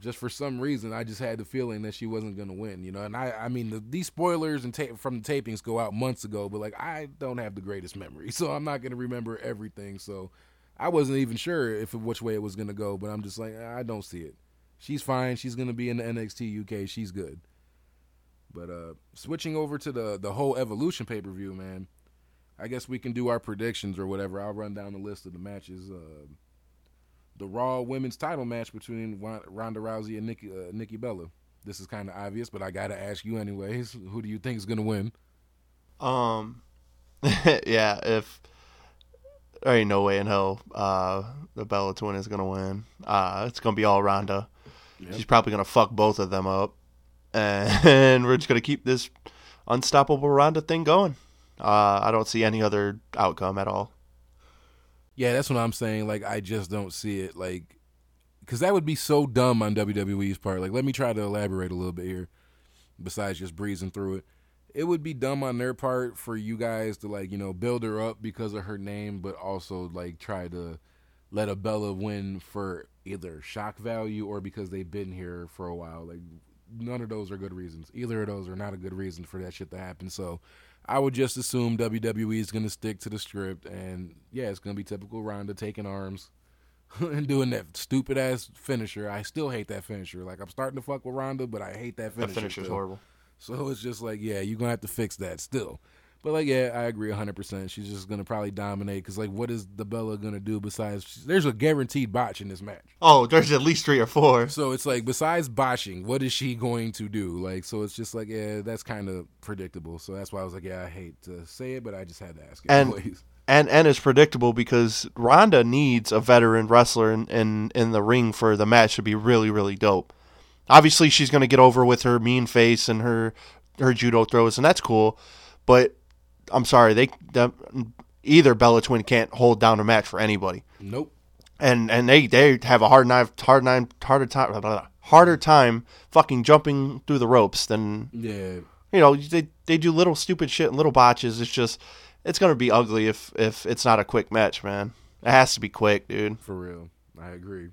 A: Just for some reason, I just had the feeling that she wasn't gonna win, you know. And I, I mean, the, these spoilers and from the tapings go out months ago, but like I don't have the greatest memory, so I'm not gonna remember everything. So I wasn't even sure if which way it was gonna go, but I'm just like ah, I don't see it. She's fine. She's gonna be in the NXT UK. She's good. But uh, switching over to the the whole Evolution pay per view, man. I guess we can do our predictions or whatever. I'll run down the list of the matches. Uh, the Raw Women's Title match between Ronda Rousey and Nikki uh, Nikki Bella. This is kind of obvious, but I gotta ask you anyways. Who do you think is gonna win?
B: Um, yeah, if there ain't no way in hell uh, the Bella twin is gonna win. Uh, it's gonna be all Ronda. Yep. She's probably gonna fuck both of them up and we're just gonna keep this unstoppable Ronda thing going. Uh, I don't see any other outcome at all.
A: Yeah, that's what I'm saying. Like, I just don't see it. Like, because that would be so dumb on WWE's part. Like, let me try to elaborate a little bit here. Besides just breezing through it, it would be dumb on their part for you guys to like, you know, build her up because of her name, but also like try to let a Bella win for either shock value or because they've been here for a while. Like, none of those are good reasons. Either of those are not a good reason for that shit to happen. So I would just assume WWE is going to stick to the script, and yeah, it's going to be typical Ronda taking arms and doing that stupid ass finisher. I still hate that finisher. Like I'm starting to fuck with Ronda, but I hate that finisher.
B: That finisher's still. horrible.
A: So it's just like, yeah, you're gonna have to fix that still. But like, yeah, I agree 100. percent She's just gonna probably dominate because like, what is the Bella gonna do besides? There's a guaranteed botch in this match.
B: Oh, there's at least three or four.
A: So it's like, besides botching, what is she going to do? Like, so it's just like, yeah, that's kind of predictable. So that's why I was like, yeah, I hate to say it, but I just had to ask it.
B: And and and it's predictable because Ronda needs a veteran wrestler in in, in the ring for the match to be really really dope. Obviously, she's gonna get over with her mean face and her her judo throws, and that's cool. But I'm sorry, they the, either Bella Twin can't hold down a match for anybody.
A: Nope.
B: And and they they have a hard knife, hard nine, harder time, blah, blah, blah, harder time fucking jumping through the ropes than
A: yeah.
B: You know they they do little stupid shit and little botches. It's just it's gonna be ugly if if it's not a quick match, man. It has to be quick, dude.
A: For real, I agree.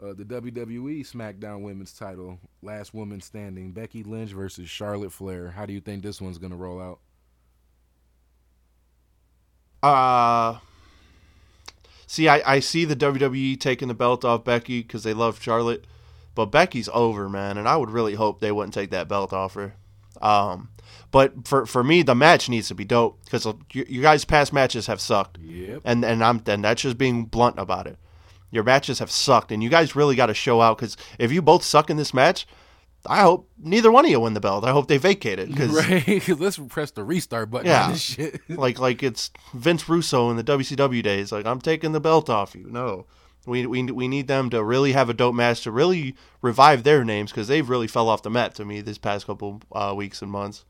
A: Uh, the WWE SmackDown Women's Title, last woman standing, Becky Lynch versus Charlotte Flair. How do you think this one's gonna roll out?
B: Uh see, I, I see the WWE taking the belt off Becky because they love Charlotte, but Becky's over, man, and I would really hope they wouldn't take that belt off her. Um, but for for me, the match needs to be dope because you, you guys' past matches have sucked.
A: Yep.
B: And and I'm and that's just being blunt about it. Your matches have sucked, and you guys really got to show out because if you both suck in this match, I hope neither one of you win the belt. I hope they vacate it. Cause,
A: right. Let's press the restart button.
B: Yeah.
A: on this shit.
B: like like it's Vince Russo in the WCW days. Like I'm taking the belt off you. No, we we we need them to really have a dope match to really revive their names because they've really fell off the mat to me this past couple uh, weeks and months.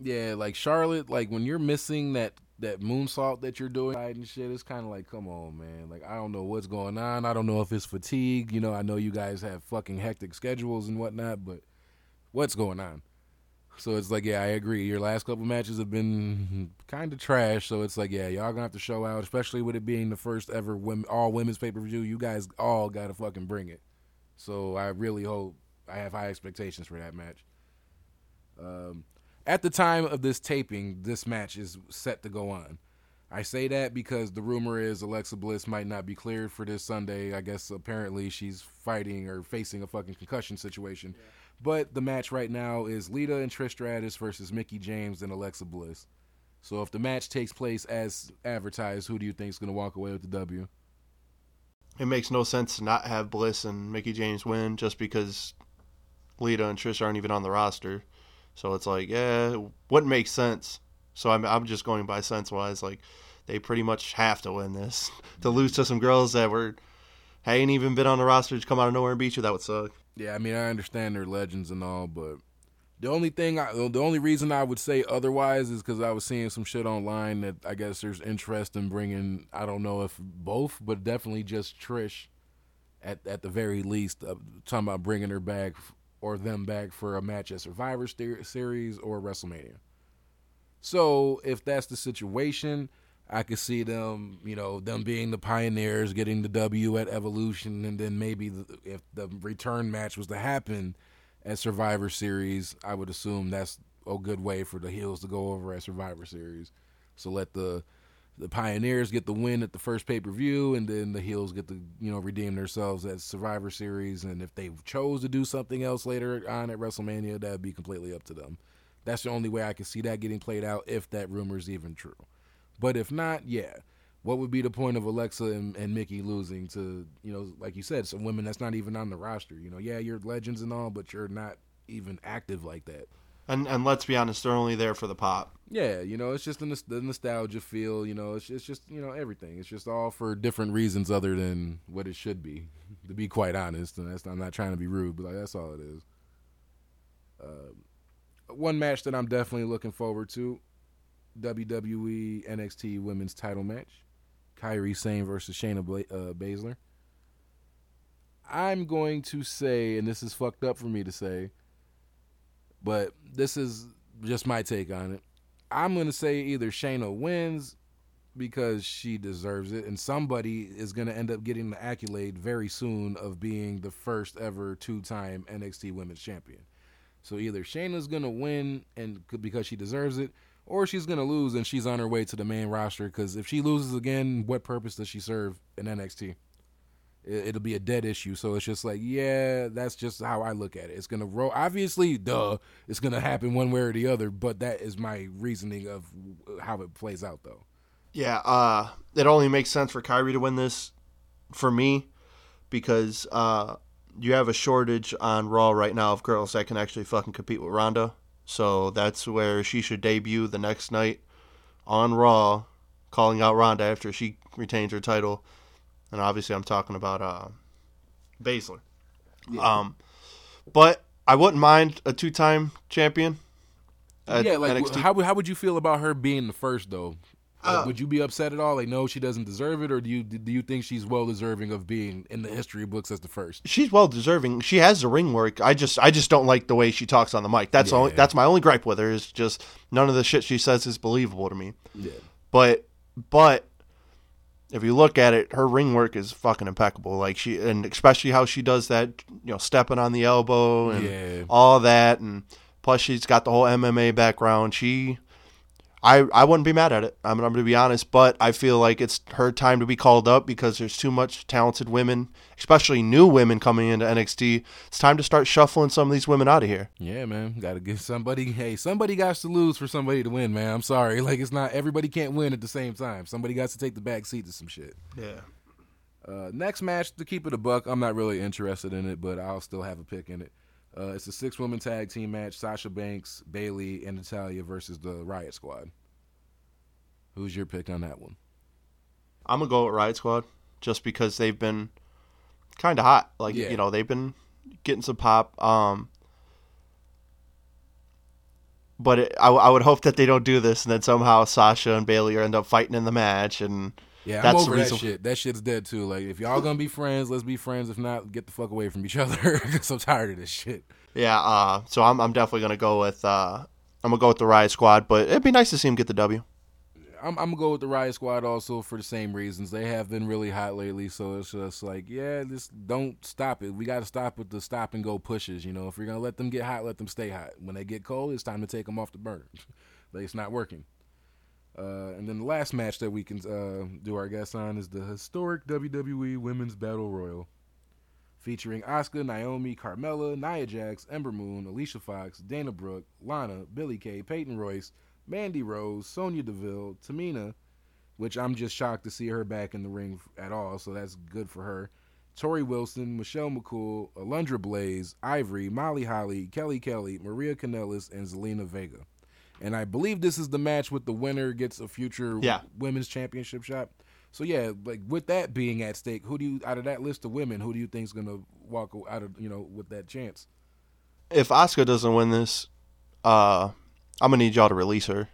A: Yeah, like Charlotte, like when you're missing that that moonsault that you're doing and shit, it's kind of like, come on, man. Like I don't know what's going on. I don't know if it's fatigue. You know, I know you guys have fucking hectic schedules and whatnot, but what's going on? So it's like, yeah, I agree. Your last couple matches have been kind of trash. So it's like, yeah, y'all gonna have to show out, especially with it being the first ever women, all women's pay per view. You guys all gotta fucking bring it. So I really hope I have high expectations for that match. Um, at the time of this taping, this match is set to go on. I say that because the rumor is Alexa Bliss might not be cleared for this Sunday. I guess apparently she's fighting or facing a fucking concussion situation. Yeah. But the match right now is Lita and Trish Stratus versus Mickie James and Alexa Bliss. So if the match takes place as advertised, who do you think is going to walk away with the W?
B: It makes no sense to not have Bliss and Mickie James win just because Lita and Trish aren't even on the roster. So it's like, yeah, it wouldn't make sense. So I'm I'm just going by sense wise. Like they pretty much have to win this to lose to some girls that were ain't even been on the roster to come out of nowhere and beat you. That would suck.
A: Yeah, I mean I understand they're legends and all, but the only thing, I, the only reason I would say otherwise is because I was seeing some shit online that I guess there's interest in bringing. I don't know if both, but definitely just Trish, at at the very least, uh, talking about bringing her back or them back for a match at Survivor Series or WrestleMania. So if that's the situation, I could see them, you know, them being the pioneers, getting the W at Evolution, and then maybe if the return match was to happen at Survivor Series, I would assume that's a good way for the heels to go over at Survivor Series. So let the the pioneers get the win at the first pay per view, and then the heels get to you know redeem themselves at Survivor Series. And if they chose to do something else later on at WrestleMania, that'd be completely up to them. That's the only way I can see that getting played out if that rumor is even true. But if not, yeah. What would be the point of Alexa and, and Mickie losing to, you know, like you said, some women that's not even on the roster? You know, yeah, you're legends and all, but you're not even active like that.
B: And and let's be honest, they're only there for the pop.
A: Yeah, you know, it's just the, nostalgia feel. You know, it's, it's just you know everything. It's just all for different reasons other than what it should be. To be quite honest, and that's I'm not trying to be rude, but like, that's all it is. Uh, one match that I'm definitely looking forward to: WWE NXT Women's Title match, Kairi Sane versus Shayna Bla- uh, Baszler. I'm going to say, and this is fucked up for me to say, but this is just my take on it. I'm to say either Shayna wins because she deserves it, and somebody is to end up getting the accolade very soon of being the first ever two time NXT Women's Champion. So either Shayna's to win and because she deserves it, or she's to lose and she's on her way to the main roster. Because if she loses again, what purpose does she serve in NXT? It'll be a dead issue. So it's just like, yeah, that's just how I look at it. It's gonna roll. Obviously, duh, it's gonna happen one way or the other. But that is my reasoning of how it plays out, though.
B: Yeah, uh, it only makes sense for Kairi to win this, for me, because uh, you have a shortage on Raw right now of girls that can actually fucking compete with Ronda. So that's where she should debut the next night on Raw, calling out Ronda after she retains her title and obviously I'm talking about uh, Baszler. Yeah. Um, but I wouldn't mind a two-time champion.
A: yeah, like NXT. how how would you feel about her being the first though? Like, uh, would you be upset at all? Like, no, she doesn't deserve it, or do you do you think she's well deserving of being in the history books as the first?
B: She's well deserving. She has the ring work. I just I just don't like the way she talks on the mic. That's yeah. only that's my only gripe with her is just none of the shit she says is believable to me. Yeah. But but if you look at it, her ring work is fucking impeccable. Like she, and especially how she does that, you know, stepping on the elbow and yeah. all that, and plus she's got the whole MMA background. She, I, I wouldn't be mad at it. I'm, I'm going to be honest, but I feel like it's her time to be called up because there's too much talented women, especially new women coming into NXT. It's time to start shuffling some of these women out of here.
A: Yeah, man. Got to give somebody, hey, somebody got to lose for somebody to win, man. I'm sorry. Like, it's not, everybody can't win at the same time. Somebody got to take the back seat to some shit.
B: Yeah.
A: Uh, next match, to keep it a buck, I'm not really interested in it, but I'll still have a pick in it. Uh, it's a six woman tag team match Sasha Banks, Bayley, and Natalya versus the Riot Squad. Who's your pick on that one?
B: I'm going to go with Riot Squad just because they've been kind of hot. Like, yeah. you know, they've been getting some pop. Um, but it, I, I would hope that they don't do this and then somehow Sasha and Bayley end up fighting in the match and
A: yeah, That's I'm over that shit. That shit's dead too. Like, if y'all gonna be friends, let's be friends. If not, get the fuck away from each other. Cause I'm so tired of this shit.
B: Yeah. Uh, so I'm I'm definitely gonna go with uh, I'm gonna go with the Riot Squad, but it'd be nice to see him get the W.
A: I'm, I'm gonna go with the Riot Squad also for the same reasons. They have been really hot lately, so it's just like, yeah, just don't stop it. We got to stop with the stop and go pushes. You know, if you're gonna let them get hot, let them stay hot. When they get cold, it's time to take them off the burn. like it's not working. Uh, and then the last match that we can uh, do our guest on is the historic WWE Women's Battle Royal, featuring Asuka, Naomi, Carmella, Nia Jax, Ember Moon, Alicia Fox, Dana Brooke, Lana, Billie Kay, Peyton Royce, Mandy Rose, Sonya Deville, Tamina, which I'm just shocked to see her back in the ring at all, so that's good for her. Torrie Wilson, Michelle McCool, Alundra Blaze, Ivory, Molly Holly, Kelly Kelly, Maria Kanellis, and Zelina Vega and I believe this is the match with the winner gets a future
B: yeah.
A: women's championship shot. So yeah, like with that being at stake, who do you out of that list of women, who do you think is gonna walk out of you know with that chance?
B: If Asuka doesn't win this, uh, I'm gonna need y'all to release her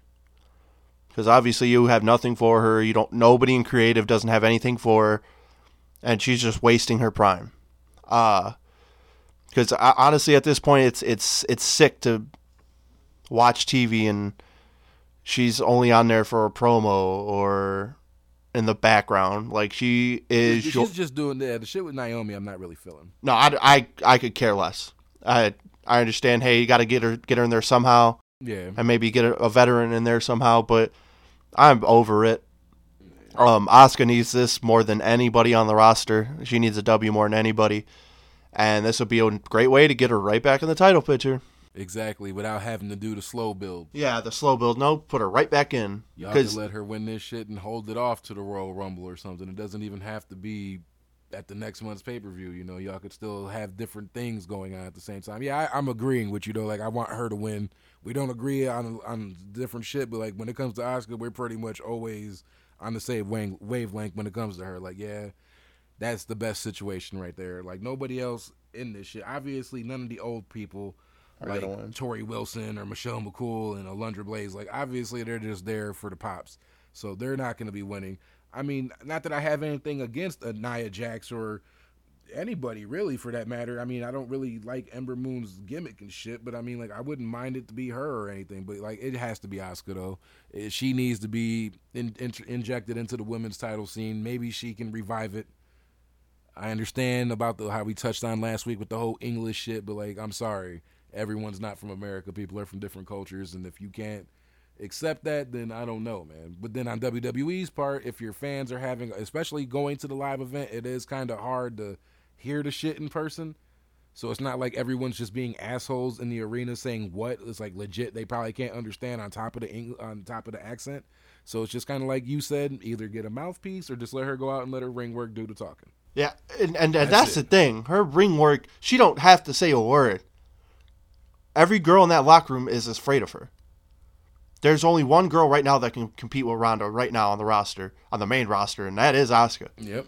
B: because obviously you have nothing for her. You don't. Nobody in creative doesn't have anything for her, and she's just wasting her prime. Uh, because honestly, at this point, it's it's it's sick to watch TV and she's only on there for a promo or in the background. Like she is.
A: She's just doing that. The shit with Naomi, I'm not really feeling.
B: No, I, I, I could care less. I I understand. Hey, you got to get her get her in there somehow.
A: Yeah.
B: And maybe get a, a, veteran in there somehow. But I'm over it. Um, Asuka needs this more than anybody on the roster. She needs a W more than anybody. And this would be a great way to get her right back in the title picture.
A: Exactly, without having to do the slow build.
B: Yeah, the slow build. No, put her right back in.
A: Y'all can let her win this shit and hold it off to the Royal Rumble or something. It doesn't even have to be at the next month's pay per view. You know, y'all could still have different things going on at the same time. Yeah, I, am agreeing with you though. Like, I want her to win. We don't agree on on different shit, but like when it comes to Asuka, we're pretty much always on the same wavelength when it comes to her. Like, yeah, that's the best situation right there. Like nobody else in this shit. Obviously, none of the old people like Torrie Wilson or Michelle McCool and Alundra Blaze. Like obviously they're just there for the pops, so they're not going to be winning. I mean, not that I have anything against a Nia Jax or anybody really for that matter. I mean, I don't really like Ember Moon's gimmick and shit, but I mean, like I wouldn't mind it to be her or anything. But like it has to be Asuka though. Eh, she needs to be in, in, injected into the women's title scene. Maybe she can revive it. I understand about the how we touched on last week with the whole English shit, but like I'm sorry everyone's not from America. People are from different cultures, and if you can't accept that, then I don't know, man. But then on WWE's part, if your fans are having, especially going to the live event, it is kind of hard to hear the shit in person. So it's not like everyone's just being assholes in the arena saying what. It's like legit. They probably can't understand on top of the Eng- on top of the accent. So it's just kind of like you said, either get a mouthpiece or just let her go out and let her ring work do the talking.
B: Yeah, and and, and that's, that's the thing. Her ring work, she don't have to say a word. Every girl in that locker room is afraid of her. There's only one girl right now that can compete with Ronda right now on the roster, on the main roster, and that is Asuka.
A: Yep.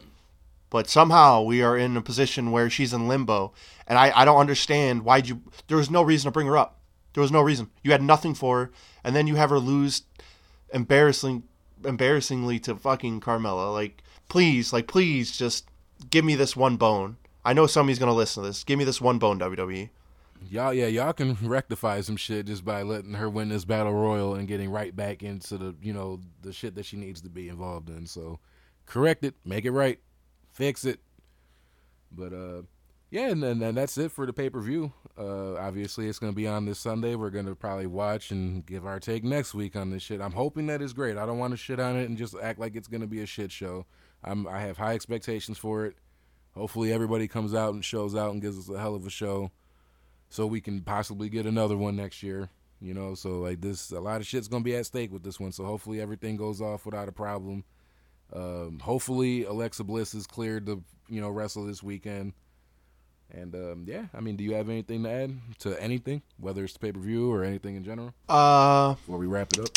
B: But somehow we are in a position where she's in limbo, and I, I don't understand why you. There was no reason to bring her up. There was no reason. You had nothing for her, and then you have her lose, embarrassing, embarrassingly to fucking Carmella. Like, please, like, please, just give me this one bone. I know somebody's gonna listen to this. Give me this one bone, WWE
A: y'all yeah y'all can rectify some shit just by letting her win this battle royal and getting right back into the you know the shit that she needs to be involved in so correct it make it right fix it but uh yeah, and then and that's it for the pay per view. Uh, obviously, it's to be on this Sunday. We're to probably watch and give our take next week on this shit. I'm hoping that is great. I don't want to shit on it and just act like it's to be a shit show. I'm, I have high expectations for it. Hopefully, everybody comes out and shows out and gives us a hell of a show, so we can possibly get another one next year. You know, so like this, a lot of shit's gonna be at stake with this one. So hopefully, everything goes off without a problem. Um, hopefully, Alexa Bliss is cleared to you know wrestle this weekend. And um, yeah, I mean, do you have anything to add to anything, whether it's the pay per view or anything in general?
B: Uh,
A: before we wrap it up.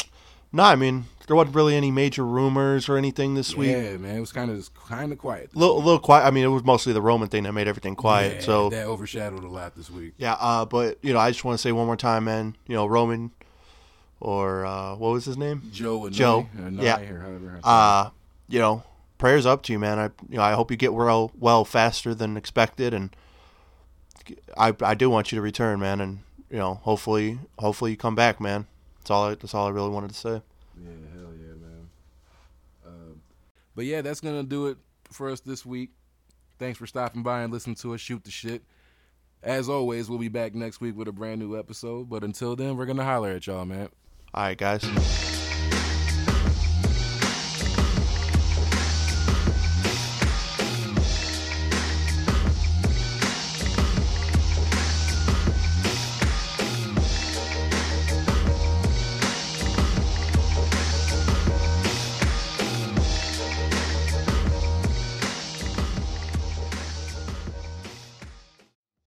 B: No, I mean there wasn't really any major rumors or anything this week.
A: Yeah, man, it was kind of kind of quiet.
B: A little, little, quiet. I mean, it was mostly the Roman thing that made everything quiet.
A: Yeah,
B: so
A: that overshadowed a lot this week.
B: Yeah, uh, but you know, I just want to say one more time, man. You know, Roman, or uh, what was his name?
A: Joe.
B: Joe. Yeah.
A: Or however,
B: uh, you know, prayers up to you, man. I you know I hope you get well well faster than expected, and I I do want you to return, man, and you know hopefully hopefully you come back, man. That's all I, that's all I really wanted to say.
A: Yeah, hell yeah, man. Um, but yeah, that's gonna do it for us this week. Thanks for stopping by and listening to us shoot the shit. As always, we'll be back next week with a brand new episode. But until then, we're gonna holler at y'all, man.
B: All right, guys.